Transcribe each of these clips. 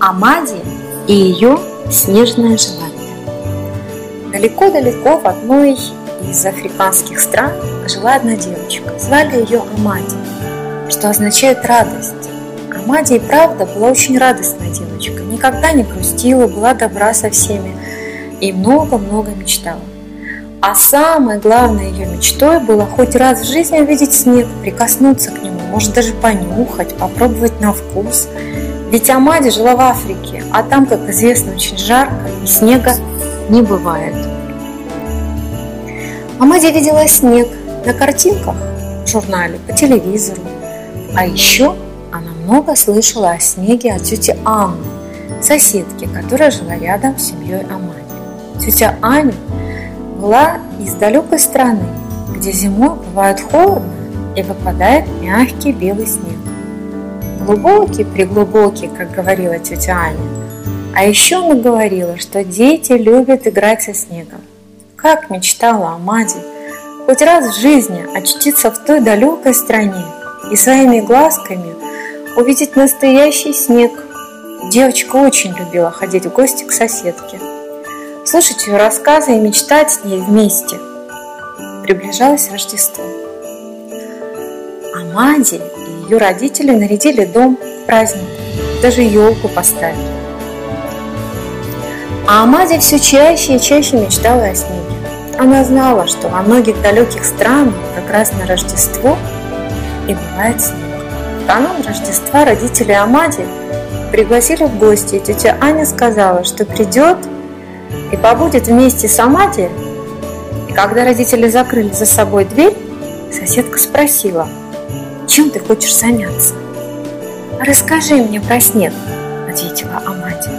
Амади и ее снежное желание. Далеко-далеко в одной из африканских стран жила одна девочка. Звали ее Амади, что означает радость. Амади и правда была очень радостная девочка. Никогда не грустила, была добра со всеми и много-много мечтала. А самой главной ее мечтой было хоть раз в жизни увидеть снег, прикоснуться к нему, может даже понюхать, попробовать на вкус. Ведь Амади жила в Африке, а там, как известно, очень жарко и снега не бывает. Амади видела снег на картинках в журнале, по телевизору. А еще она много слышала о снеге от тети Анны, соседки, которая жила рядом с семьей Амади. Тетя Аня была из далекой страны, где зимой бывает холодно и выпадает мягкий белый снег. Глубокий, приглубокий, как говорила тетя Аня. А еще она говорила, что дети любят играть со снегом. Как мечтала о Маде хоть раз в жизни очутиться в той далекой стране и своими глазками увидеть настоящий снег. Девочка очень любила ходить в гости к соседке – слушать ее рассказы и мечтать с ней вместе. Приближалось Рождество. А Мади и ее родители нарядили дом в праздник, даже елку поставили. А Амади все чаще и чаще мечтала о снеге. Она знала, что во многих далеких странах как раз на Рождество и бывает снег. В канун Рождества родители Амади пригласили в гости, и тетя Аня сказала, что придет и побудет вместе с Амати. И когда родители закрыли за собой дверь, соседка спросила, чем ты хочешь заняться? Расскажи мне про снег, ответила Амати.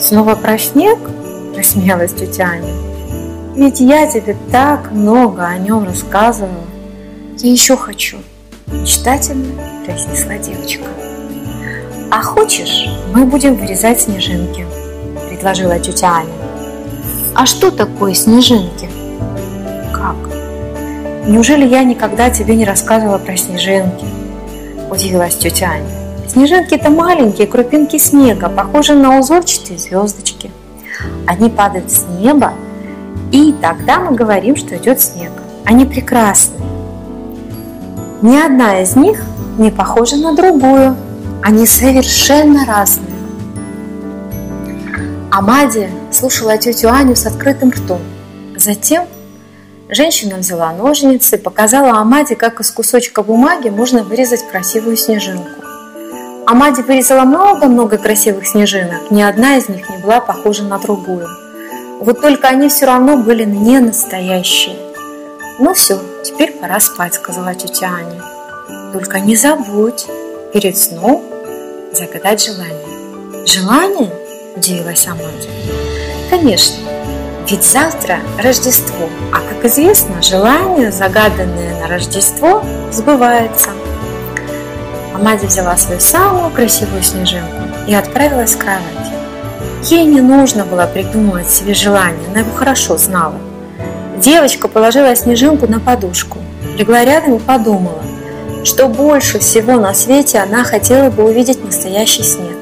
Снова про снег? Рассмеялась тетя Аня. Ведь я тебе так много о нем рассказывала. Я еще хочу, мечтательно произнесла девочка. А хочешь, мы будем вырезать снежинки? предложила тетя Аня. А что такое снежинки? Как? Неужели я никогда тебе не рассказывала про снежинки? Удивилась тетя Аня. Снежинки – это маленькие крупинки снега, похожие на узорчатые звездочки. Они падают с неба, и тогда мы говорим, что идет снег. Они прекрасны. Ни одна из них не похожа на другую. Они совершенно разные. Амади слушала тетю Аню с открытым ртом. Затем женщина взяла ножницы показала Амаде, как из кусочка бумаги можно вырезать красивую снежинку. Амади вырезала много-много красивых снежинок, ни одна из них не была похожа на другую. Вот только они все равно были не настоящие. «Ну все, теперь пора спать», — сказала тетя Аня. «Только не забудь перед сном загадать желание». «Желание?» – удивилась Амади. «Конечно, ведь завтра Рождество, а, как известно, желание, загаданное на Рождество, сбывается». Амади взяла свою самую красивую снежинку и отправилась в кровать. Ей не нужно было придумывать себе желание, она его хорошо знала. Девочка положила снежинку на подушку, легла рядом и подумала, что больше всего на свете она хотела бы увидеть настоящий снег.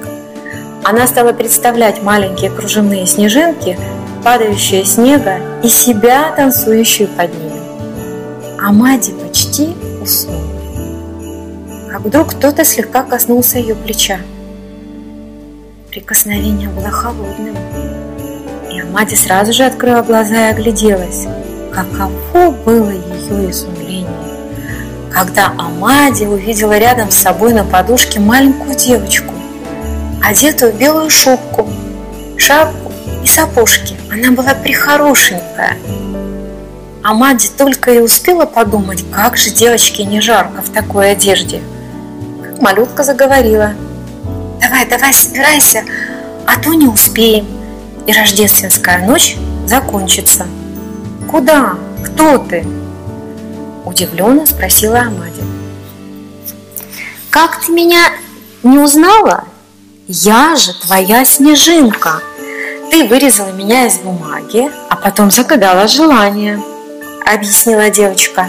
Она стала представлять маленькие кружевные снежинки, падающие снега и себя, танцующую под ними. А Мади почти уснула. Как вдруг кто-то слегка коснулся ее плеча. Прикосновение было холодным. И Амади сразу же открыла глаза и огляделась. Каково было ее изумление, когда Амади увидела рядом с собой на подушке маленькую девочку, одетую в белую шубку, шапку сапожки. Она была прихорошенькая. А Мади только и успела подумать, как же девочке не жарко в такой одежде. Малютка заговорила. «Давай, давай, собирайся, а то не успеем, и рождественская ночь закончится». «Куда? Кто ты?» Удивленно спросила Амади. «Как ты меня не узнала?» Я же твоя снежинка. Ты вырезала меня из бумаги, а потом загадала желание, объяснила девочка.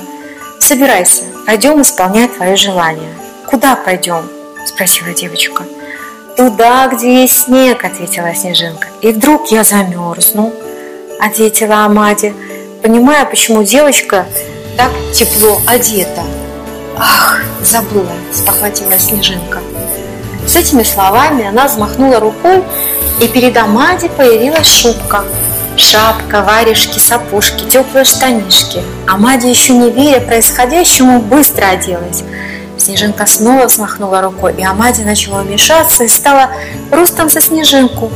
Собирайся, пойдем исполнять твое желание. Куда пойдем? Спросила девочка. «Туда, где есть снег», — ответила Снежинка. «И вдруг я замерзну», — ответила Амади, понимая, почему девочка так тепло одета. «Ах, забыла», — спохватилась Снежинка. С этими словами она взмахнула рукой, и перед Амади появилась шубка. Шапка, варежки, сапушки, теплые штанишки. Амади, еще не веря происходящему, быстро оделась. Снежинка снова взмахнула рукой, и Амади начала вмешаться и стала ростом со снежинку.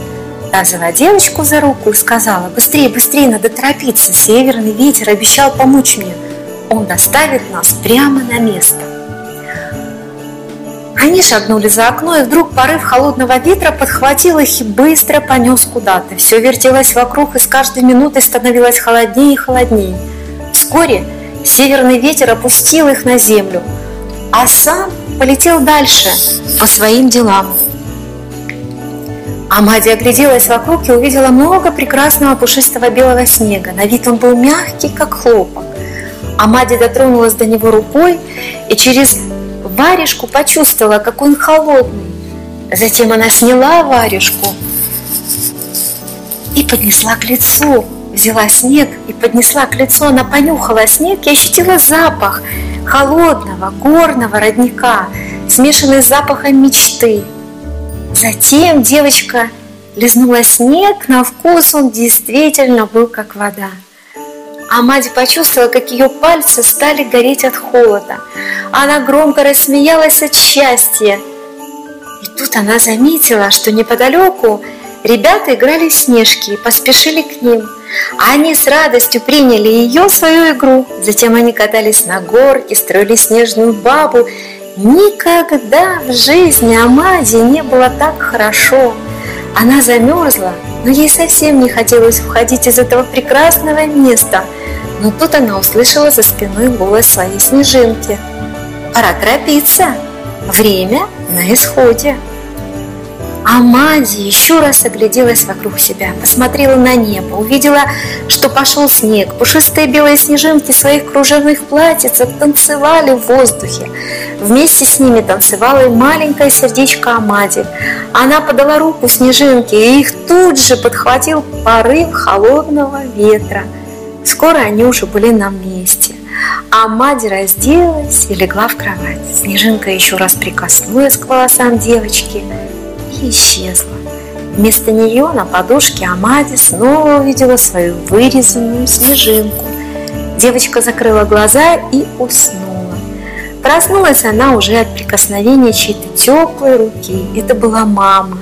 Та взяла девочку за руку и сказала, «Быстрее, быстрее, надо торопиться, северный ветер обещал помочь мне. Он доставит нас прямо на место». Они шагнули за окно, и вдруг порыв холодного ветра подхватил их и быстро понес куда-то. Все вертелось вокруг, и с каждой минутой становилось холоднее и холоднее. Вскоре северный ветер опустил их на землю, а сам полетел дальше по своим делам. Амади огляделась вокруг и увидела много прекрасного пушистого белого снега. На вид он был мягкий, как хлопок. Амади дотронулась до него рукой и через варежку почувствовала, какой он холодный. Затем она сняла варежку и поднесла к лицу. Взяла снег и поднесла к лицу. Она понюхала снег и ощутила запах холодного горного родника, смешанный с запахом мечты. Затем девочка лизнула снег, на вкус он действительно был как вода. А мать почувствовала, как ее пальцы стали гореть от холода. Она громко рассмеялась от счастья. И тут она заметила, что неподалеку ребята играли в снежки и поспешили к ним. Они с радостью приняли ее свою игру. Затем они катались на горке, строили снежную бабу. Никогда в жизни Амаде не было так хорошо. Она замерзла, но ей совсем не хотелось уходить из этого прекрасного места. Но тут она услышала за спиной голос своей снежинки. «Пора торопиться! Время на исходе!» Амади еще раз огляделась вокруг себя, посмотрела на небо, увидела, что пошел снег. Пушистые белые снежинки своих кружевных платьицах танцевали в воздухе. Вместе с ними танцевало и маленькое сердечко Амади. Она подала руку снежинке, и их тут же подхватил порыв холодного ветра. Скоро они уже были на месте. Амади разделась и легла в кровать. Снежинка еще раз прикоснулась к волосам девочки – и исчезла. Вместо нее на подушке Амади снова увидела свою вырезанную снежинку. Девочка закрыла глаза и уснула. Проснулась она уже от прикосновения чьей-то теплой руки. Это была мама.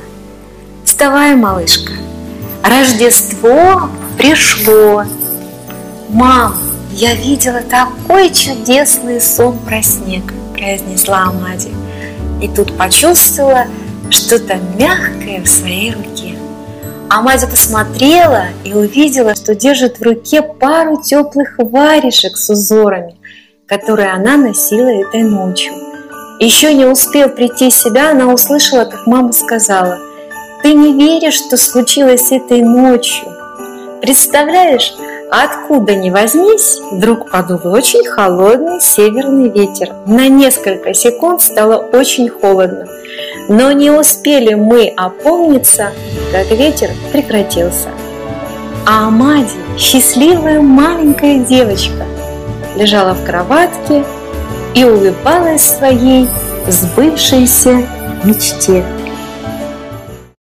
«Вставай, малышка! Рождество пришло!» «Мам, я видела такой чудесный сон про снег!» произнесла Амади. И тут почувствовала, что-то мягкое в своей руке. Амазя посмотрела и увидела, что держит в руке пару теплых варежек с узорами, которые она носила этой ночью. Еще не успел прийти в себя, она услышала, как мама сказала, «Ты не веришь, что случилось этой ночью? Представляешь, откуда ни возьмись, вдруг подул очень холодный северный ветер. На несколько секунд стало очень холодно. Но не успели мы опомниться, как ветер прекратился. А Амади, счастливая маленькая девочка, лежала в кроватке и улыбалась своей сбывшейся мечте.